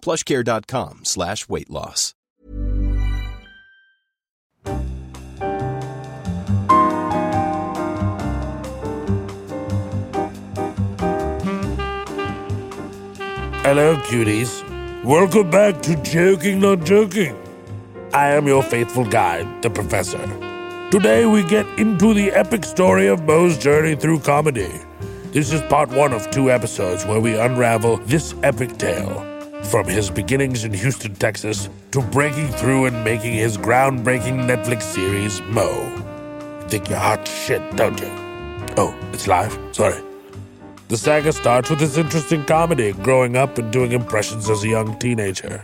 plushcare.com slash weight loss. Hello, cuties. Welcome back to Joking Not Joking. I am your faithful guide, the Professor. Today we get into the epic story of Mo's journey through comedy. This is part one of two episodes where we unravel this epic tale. From his beginnings in Houston, Texas, to breaking through and making his groundbreaking Netflix series, Mo. You think you're hot shit, don't you? Oh, it's live? Sorry. The saga starts with his interesting comedy, growing up and doing impressions as a young teenager.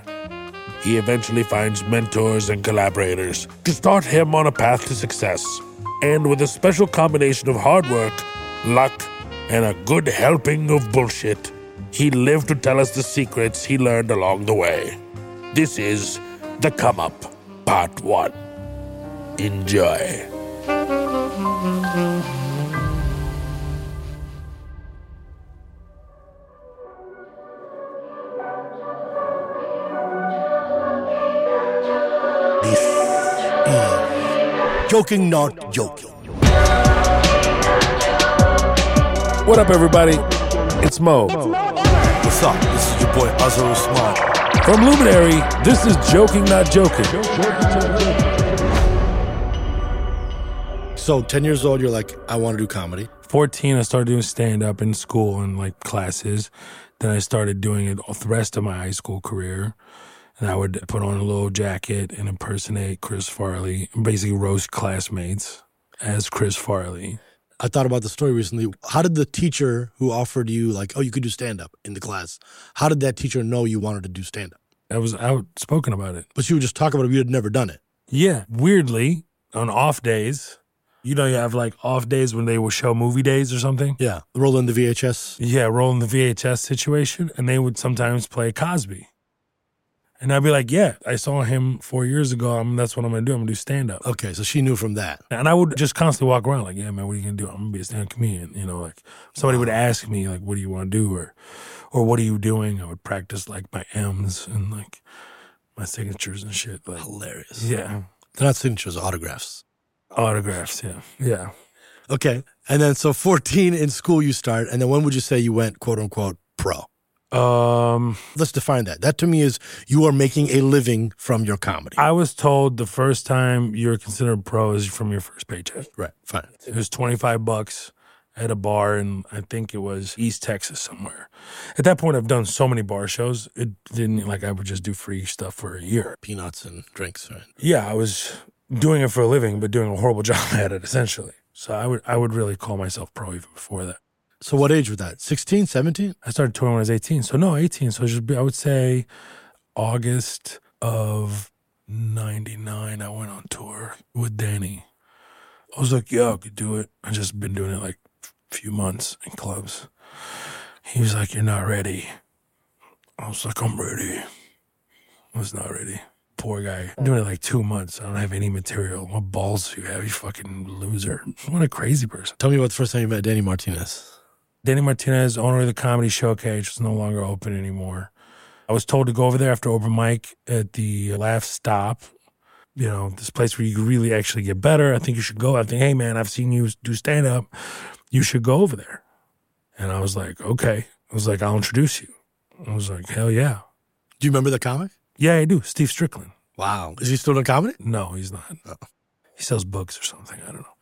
He eventually finds mentors and collaborators to start him on a path to success. And with a special combination of hard work, luck, and a good helping of bullshit, he lived to tell us the secrets he learned along the way. This is The Come Up, Part 1. Enjoy. This is Joking Not Joking. What up, everybody? It's Mo. What's up? This is your boy Azhar Usman. From Luminary, this is Joking Not Joking. So, 10 years old, you're like, I want to do comedy. 14, I started doing stand up in school and like classes. Then I started doing it all the rest of my high school career. And I would put on a little jacket and impersonate Chris Farley, and basically roast classmates as Chris Farley. I thought about the story recently. How did the teacher who offered you, like, oh, you could do stand up in the class, how did that teacher know you wanted to do stand up? I was outspoken about it. But you would just talk about it, you had never done it. Yeah, weirdly, on off days, you know, you have like off days when they will show movie days or something. Yeah. Roll in the VHS. Yeah, rolling the VHS situation, and they would sometimes play Cosby. And I'd be like, yeah, I saw him four years ago. I'm, that's what I'm going to do. I'm going to do stand up. Okay, so she knew from that. And I would just constantly walk around like, yeah, man, what are you going to do? I'm going to be a stand up comedian. You know, like somebody would ask me, like, what do you want to do? Or, or what are you doing? I would practice like my M's and like my signatures and shit. Like, Hilarious. yeah, They're not signatures, autographs. autographs. Yeah. Yeah. Okay. And then, so 14 in school you start. And then when would you say you went, quote unquote, pro? Um, Let's define that. That to me is you are making a living from your comedy. I was told the first time you're considered pro is from your first paycheck. right. Fine. It was 25 bucks at a bar in, I think it was East Texas somewhere. At that point, I've done so many bar shows. It didn't like I would just do free stuff for a year. Peanuts and drinks, right? Yeah, I was doing it for a living, but doing a horrible job at it essentially. So I would, I would really call myself pro even before that. So what age was that? 16, 17? I started touring when I was 18. So no, 18. So should be, I would say August of 99, I went on tour with Danny. I was like, yeah, I could do it. I just been doing it like a few months in clubs. He was like, you're not ready. I was like, I'm ready. I was not ready. Poor guy. I'm doing it like two months. I don't have any material. What balls do you have, you fucking loser? What a crazy person. Tell me about the first time you met Danny Martinez. Danny Martinez, owner of the Comedy Showcase, was no longer open anymore. I was told to go over there after open mic at the Laugh Stop. You know, this place where you really actually get better. I think you should go. I think, hey man, I've seen you do stand up. You should go over there. And I was like, okay. I was like, I'll introduce you. I was like, hell yeah. Do you remember the comic? Yeah, I do. Steve Strickland. Wow. Is he still in comedy? No, he's not. Oh. He sells books or something. I don't know.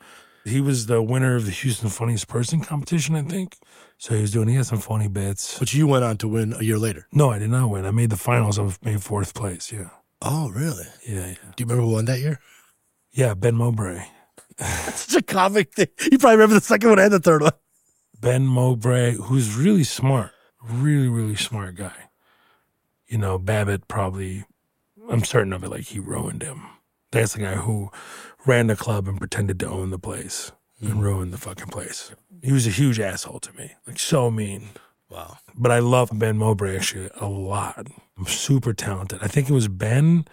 He was the winner of the Houston Funniest Person competition, I think. So he was doing. He had some funny bits. But you went on to win a year later. No, I did not win. I made the finals. I made fourth place. Yeah, Oh, really? yeah, yeah. Do you remember who won that year? Yeah, Ben Mowbray. Such a comic thing. You probably remember the second one and the third one. Ben Mowbray, who's really smart, really, really smart guy. You know, Babbitt probably, I'm certain of it, like he ruined him. That's the guy who ran the club and pretended to own the place and mm-hmm. ruined the fucking place. He was a huge asshole to me, like so mean. Wow. But I love Ben Mowbray actually a lot. Super talented. I think it was Ben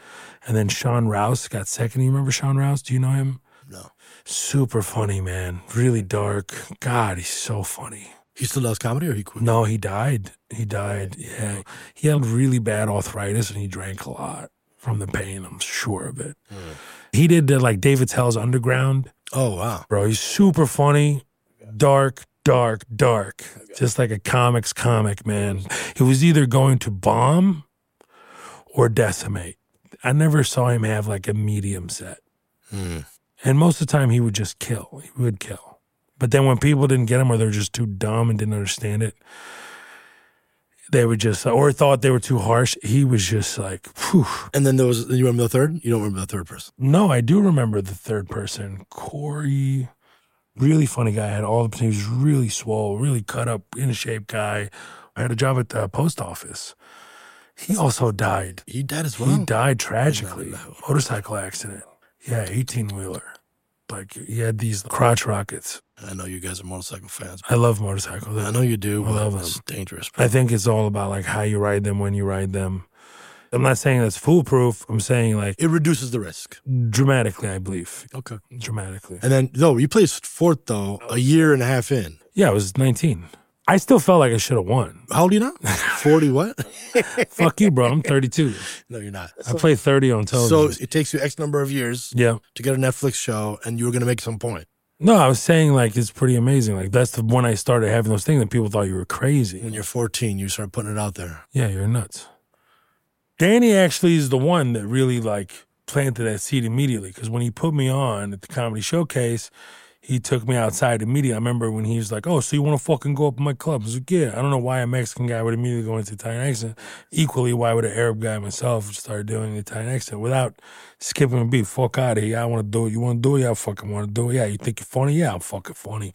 and then Sean Rouse got second. You remember Sean Rouse? Do you know him? No. Super funny, man. Really dark. God, he's so funny. He still does comedy or he quit? No, he died. He died. Yeah. He had really bad arthritis and he drank a lot from the pain. I'm sure of it. He did uh, like Dave Attell's Underground. Oh, wow. Bro, he's super funny, dark, dark, dark. Just like a comics comic, man. He was either going to bomb or decimate. I never saw him have like a medium set. And most of the time he would just kill. He would kill. But then when people didn't get him or they were just too dumb and didn't understand it, they would just, or thought they were too harsh, he was just like, whew. And then there was, you remember the third? You don't remember the third person? No, I do remember the third person. Corey, really funny guy. Had all the he was really swole, really cut up, in shape guy. I had a job at the post office. He also died. He died as well. He died tragically. Motorcycle accident. Yeah, eighteen wheeler. Like he had these crotch rockets. I know you guys are motorcycle fans. I love motorcycles. I know you do, I but love it's them. dangerous. I think it's all about like how you ride them, when you ride them. I'm not saying that's foolproof. I'm saying like It reduces the risk. dramatically. I believe Okay. dramatically. And then, no, you placed fourth, though, a year and a half in. Yeah, I was 19. I still felt like I should have won. How old are you now? 40 what? Fuck you, bro. I'm 32. no, you're not. I played 30 on television. So it takes you X number of years yeah. to get a Netflix show, and you were going to make some point. No, I was saying like it's pretty amazing. Like that's the when I started having those things that people thought you were crazy. When you're 14, you start putting it out there. Yeah, you're nuts. Danny actually is the one that really like planted that seed immediately because when he put me on at the comedy showcase, he took me outside immediately. I remember when he was like, "Oh, so you want to fucking go up in my club?" I was like, "Yeah." I don't know why a Mexican guy would immediately go into Italian accent. Equally, why would an Arab guy myself start doing the Italian accent without skipping a beat? Fuck out of here! I want to do it. You want to do it? Yeah, I fucking want to do it. Yeah, you think you're funny? Yeah, I'm fucking funny.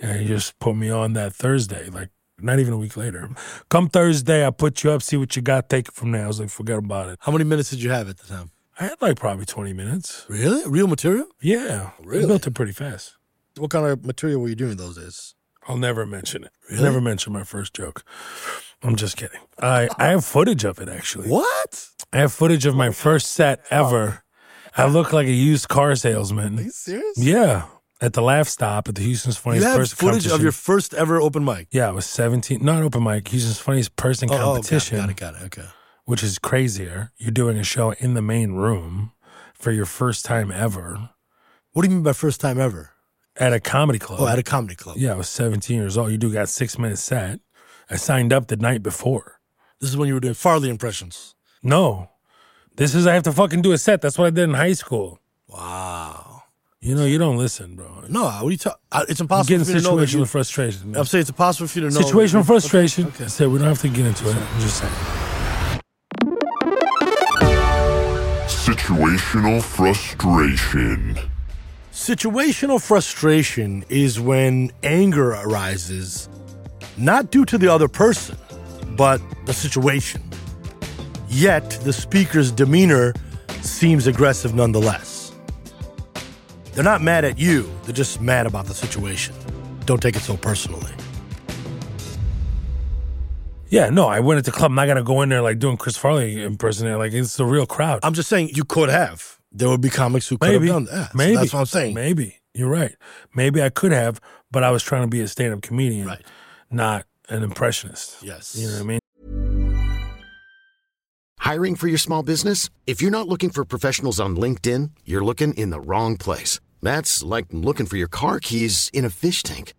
And he just put me on that Thursday, like not even a week later. Come Thursday, I put you up, see what you got, take it from there. I was like, forget about it. How many minutes did you have at the time? I had like probably 20 minutes. Really? Real material? Yeah. Really? I built it pretty fast. What kind of material were you doing those days? I'll never mention it. Really? Never mention my first joke. I'm just kidding. I, I have footage of it actually. What? I have footage of my first set ever. I look like a used car salesman. Are you serious? Yeah. At the Laugh Stop at the Houston's Funniest You have Person footage of your first ever open mic. Yeah, I was 17. Not open mic. Houston's Funniest Person Oh, oh, competition. got it, got it, got it. Okay. which is crazier. You're doing a show in the main room for your first time ever What do you mean by first time ever? At a comedy club. Oh, at a comedy club. yeah, I was 17 years old. You do got six minutes set. I signed up the night before. This is when you were doing Farley impressions. No, this is I have to fucking do a set. That's what I did in high school. Wow. You know, you don't listen, bro. No, what are you talking? It's impossible get in for you to know. that situational you- frustration. I'm saying it's impossible for you to know. Situational frustration. Okay. I said we don't have to get into it. I'm just saying. Situational frustration. Situational frustration is when anger arises, not due to the other person, but the situation. Yet the speaker's demeanor seems aggressive nonetheless. They're not mad at you, they're just mad about the situation. Don't take it so personally. Yeah, no, I went into the club. I'm not gonna go in there like doing Chris Farley impersonator. Like it's a real crowd. I'm just saying you could have. There would be comics who could Maybe. have done that. So Maybe. that's what I'm saying. Maybe. You're right. Maybe I could have, but I was trying to be a stand up comedian, Right. not an impressionist. Yes. You know what I mean? Hiring for your small business? If you're not looking for professionals on LinkedIn, you're looking in the wrong place. That's like looking for your car keys in a fish tank.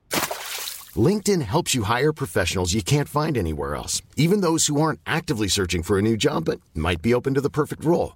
LinkedIn helps you hire professionals you can't find anywhere else, even those who aren't actively searching for a new job but might be open to the perfect role.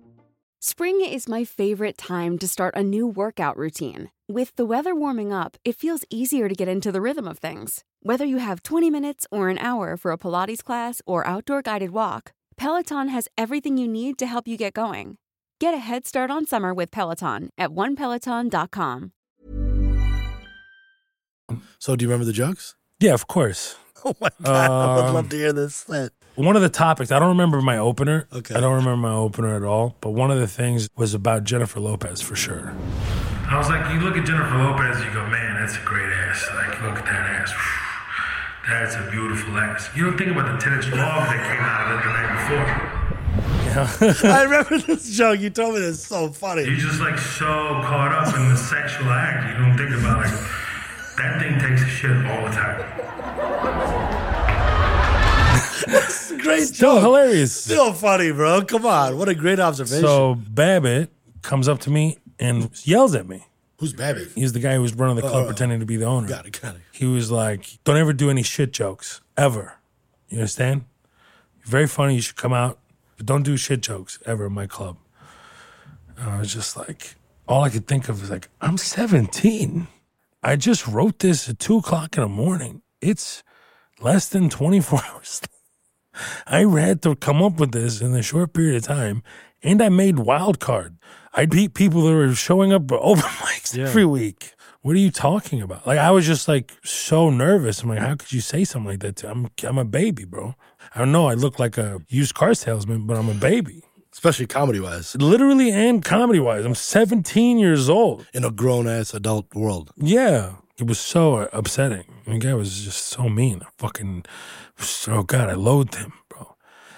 Spring is my favorite time to start a new workout routine. With the weather warming up, it feels easier to get into the rhythm of things. Whether you have 20 minutes or an hour for a Pilates class or outdoor guided walk, Peloton has everything you need to help you get going. Get a head start on summer with Peloton at onepeloton.com. So, do you remember the jokes? Yeah, of course. Oh my god, I would Um, love to hear this. Let- One of the topics, I don't remember my opener. Okay. I don't remember my opener at all. But one of the things was about Jennifer Lopez for sure. I was like, you look at Jennifer Lopez, you go, man, that's a great ass. Like, look at that ass. That's a beautiful ass. You don't think about the 10 inch log that came out of it the night before. I remember this joke. You told me this. So funny. You're just like so caught up in the sexual act, you don't think about like that thing takes a shit all the time. Great Still joke. hilarious. Still funny, bro. Come on. What a great observation. So Babbitt comes up to me and yells at me. Who's Babbitt? He's the guy who was running the club oh, pretending to be the owner. Got it, got it. He was like, "Don't ever do any shit jokes ever." You understand? You're very funny. You should come out, but don't do shit jokes ever in my club. And I was just like, all I could think of was like, I'm 17. I just wrote this at two o'clock in the morning. It's less than 24 hours. I had to come up with this in a short period of time, and I made wild card. I beat people that were showing up open mics every week. What are you talking about? Like I was just like so nervous. I'm like, how could you say something like that? To, I'm I'm a baby, bro. I don't know. I look like a used car salesman, but I'm a baby. Especially comedy wise. Literally and comedy wise. I'm 17 years old. In a grown ass adult world. Yeah. It was so upsetting. The guy was just so mean. I fucking, oh God, I loathed him, bro.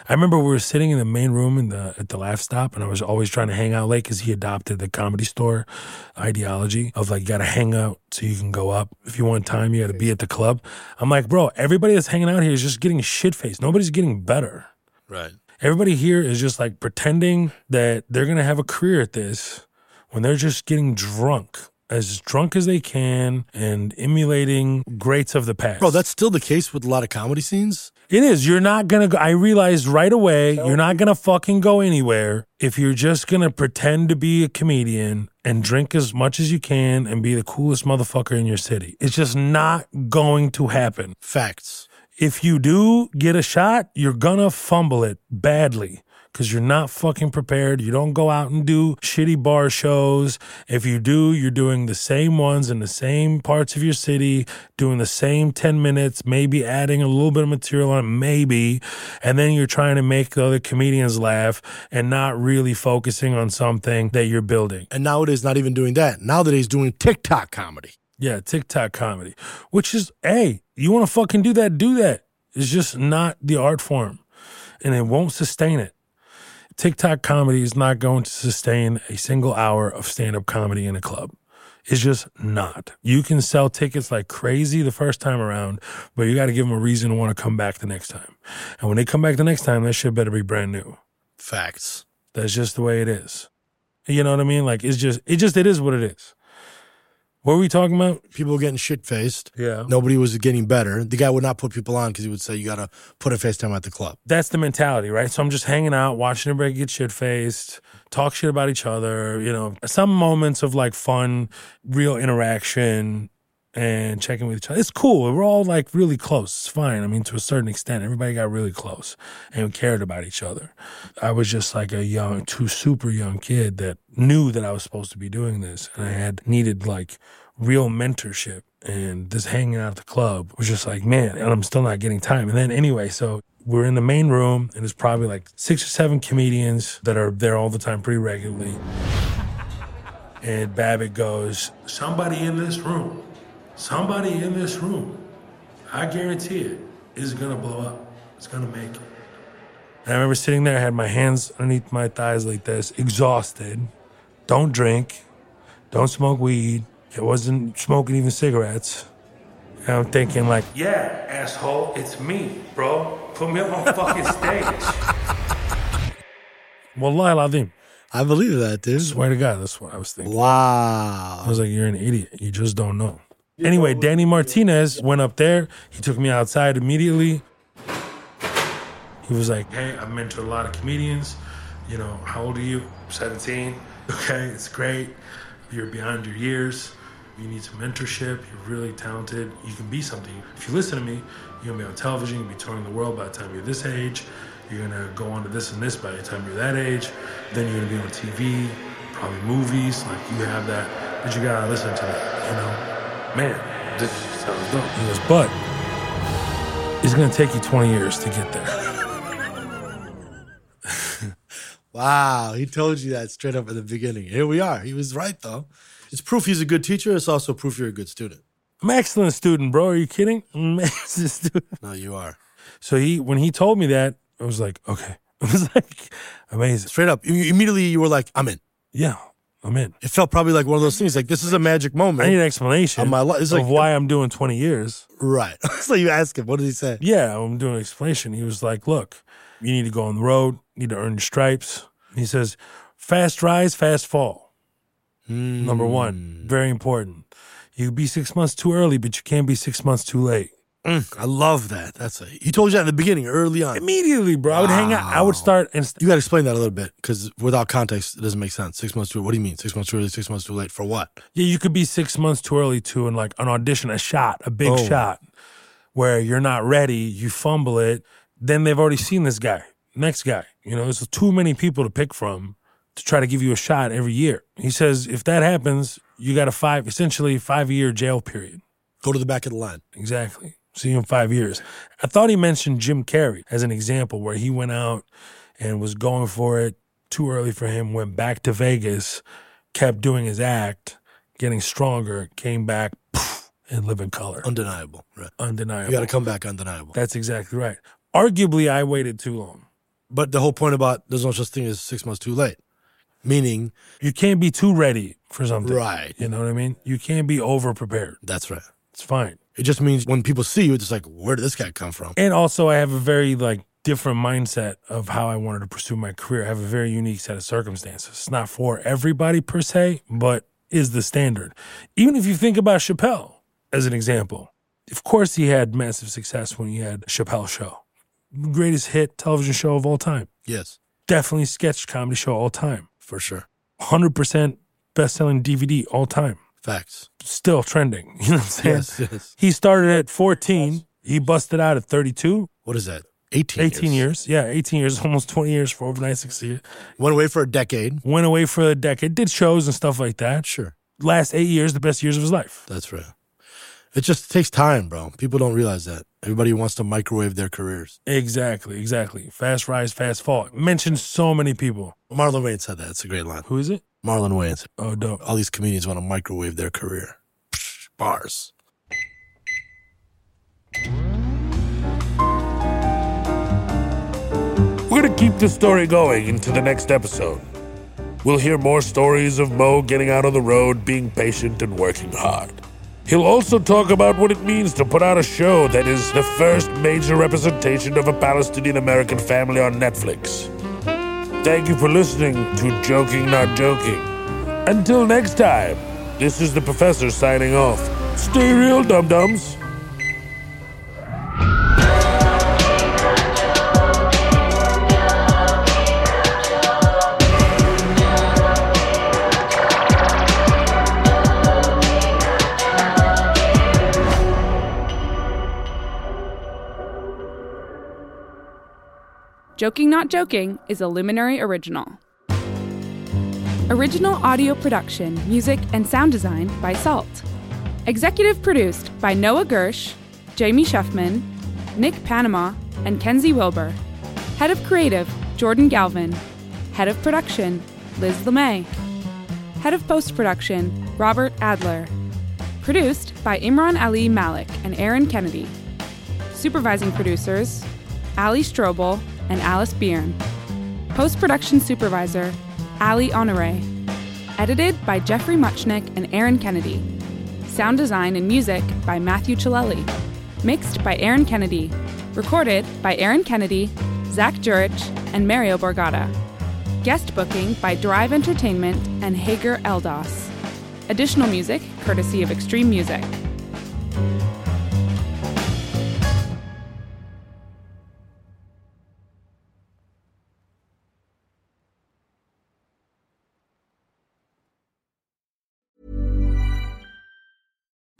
I remember we were sitting in the main room in the at the Laugh Stop, and I was always trying to hang out late because he adopted the comedy store ideology of like you got to hang out so you can go up. If you want time, you got to be at the club. I'm like, bro, everybody that's hanging out here is just getting shit faced. Nobody's getting better. Right. Everybody here is just like pretending that they're gonna have a career at this when they're just getting drunk, as drunk as they can, and emulating greats of the past. Bro, that's still the case with a lot of comedy scenes. it is. You're not gonna go. I realized right away you're not gonna fucking go anywhere if you're just gonna pretend to be a comedian and drink as much as you can and be the coolest motherfucker in your city. It's just not going to happen Facts. if you do get a shot, you're gonna fumble it badly because you're not fucking prepared. You don't go out and do shitty bar shows. If you do, you're doing the same ones in the same parts of your city, doing the same 10 minutes, maybe adding a little bit of material on it, maybe. And then you're trying to make the other comedians laugh and not really focusing on something that you're building. And nowadays, not even doing that. Nowadays, doing TikTok comedy. Yeah, TikTok comedy, which is, hey, you want to fucking do that, do that. It's just not the art form and it won't sustain it. TikTok comedy is not going to sustain a single hour of stand up comedy in a club. It's just not. You can sell tickets like crazy the first time around, but you got to give them a reason to want to come back the next time. And when they come back the next time, that shit better be brand new. Facts. That's just the way it is. You know what I mean? Like it's just, it just, it is what it is. What were we talking about? People were getting shit faced. Yeah. Nobody was getting better. The guy would not put people on because he would say, you got to put a FaceTime at the club. that's the mentality, right? So I'm just hanging out, watching everybody get shit faced, talk shit about each other, you know, some moments of like fun, real interaction and checking with each other. It's cool. We're all like really close. It's fine. I mean, to a certain extent, everybody got really close and cared about each other. I was just like a young, too super young kid that knew that I was supposed to be doing this and I had needed like real mentorship. And this hanging out at the club was just like, man, and I'm still not getting time. And then anyway, so we're in the main room and there's probably like six or seven comedians that are there all the time pretty regularly. And Babbitt goes, Somebody in this room, somebody in this room, I guarantee it, is gonna blow up. It's gonna make it. And I remember sitting there, I had my hands underneath my thighs like this, exhausted. Don't drink, don't smoke weed. It wasn't smoking even cigarettes. And I'm thinking, like, yeah, asshole, it's me, bro. Put me up on fucking stage. Wallahi Ladim. I believe that, dude. Swear to God, that's what I was thinking. Wow. I was like, you're an idiot. You just don't know. Anyway, Danny Martinez went up there. He took me outside immediately. He was like, hey, I've mentored a lot of comedians. You know, how old are you? 17. Okay, it's great. You're beyond your years. You need some mentorship. You're really talented. You can be something. If you listen to me, you're gonna be on television. You're gonna be touring the world by the time you're this age. You're gonna go on to this and this by the time you're that age. Then you're gonna be on TV, probably movies. Like you have that, but you gotta listen to that. You know, man, this sounds dope. He goes, but it's gonna take you 20 years to get there. Wow, he told you that straight up at the beginning. Here we are. He was right though. It's proof he's a good teacher. It's also proof you're a good student. I'm an excellent student, bro. Are you kidding? I'm an excellent student. No, you are. So he, when he told me that, I was like, okay. I was like, amazing. Straight up. Immediately you were like, I'm in. Yeah, I'm in. It felt probably like one of those things. Like this is a magic moment. I need an explanation Of my li- it's of like- why I'm doing 20 years. Right. so you ask him, what did he say? Yeah, I'm doing an explanation. He was like, look, you need to go on the road, you need to earn your stripes. He says, fast rise, fast fall. Number one, hmm. very important. You be six months too early, but you can't be six months too late. Mm, I love that. That's a, he told you that in the beginning, early on. Immediately, bro. I would hang out. I would start and st- You got to explain that a little bit because without context, it doesn't make sense. Six months too. What do you mean? Six months too early? Six months too late? For what? Yeah, you could be six months too early to and like an audition, a shot, a big Oh. shot, where you're not ready, you fumble it. Then they've already seen this guy, next guy. You know, there's too many people to pick from to try to give you a shot every year. He says if that happens, you got a five, essentially five year jail period. Go to the back of the line. Exactly. See you in five years. I thought he mentioned Jim Carrey as an example where he went out and was going for it too early for him, went back to Vegas, kept doing his act, getting stronger, came back poof, In Living Color. Undeniable. Right. Undeniable. You got to come back undeniable. That's exactly right. Arguably, I waited too long. But the whole point about there's no such thing as six months too late, meaning You can't be too ready for something. Right. You know what I mean? You can't be over prepared. that's right. It's fine. It just means when people see you, it's like, where did this guy come from? And also, I have a very like different mindset of how I wanted to pursue my career. I have a very unique set of circumstances. It's not for everybody per se, but is the standard. Even if you think about Chappelle as an example, of course he had massive success when he had Chappelle Show, greatest hit television show of all time. Yes, Definitely sketch comedy show all time. for sure. Hundred percent best selling DVD all time. Facts. Still trending. You know what I'm saying? Yes, yes. He started at 14. He busted out at 32. What is that? 18. 18 years. Yeah, 18 years, almost 20 years for overnight succeed. Went away for a decade. Went away for a decade, did shows and stuff like that. Sure. Last eight years, the best years of his life. That's right. It just takes time, bro. People don't realize that. Everybody wants to microwave their careers. Exactly, exactly. Fast rise, fast fall. Mentioned so many people. Marlon Wayans said that. It's a great line. Who is it? Marlon said, Oh, dope. all these comedians want to microwave their career. Psh, bars. We're going to keep this story going into the next episode. We'll hear more stories of Mo getting out on the road, being patient, and working hard. He'll also talk about what it means to put out a show that is the first major representation of a Palestinian American family on Netflix. Thank you for listening to Joking Not Joking. Until next time, this is the professor signing off. Stay real, dum dums. Joking Not Joking is a Luminary original. Original audio production, music, and sound design by Salt. Executive produced by Noah Gersh, Jamie Schefman, Nick Panama, and Kenzi Wilbur. Head of creative, Jordan Galvan. Head of production, Liz LeMay. Head of Post Production, Robert Adler. Produced by Imran Ali Malik and Aaron Kennedy. Supervising producers, Allie Strobel and Alice Bearn. Post production supervisor, Aly Honoré. Edited by Geoffrey Mutchnik and Aaron Kennedy. Sound design and music by Matthew Chilelli. Mixed by Aaron Kennedy. Recorded by Aaron Kennedy, Zack Djurich, and Mario Borgatta. Guest booking by Drive Entertainment and Hager Eldaas. Additional music courtesy of Extreme Music.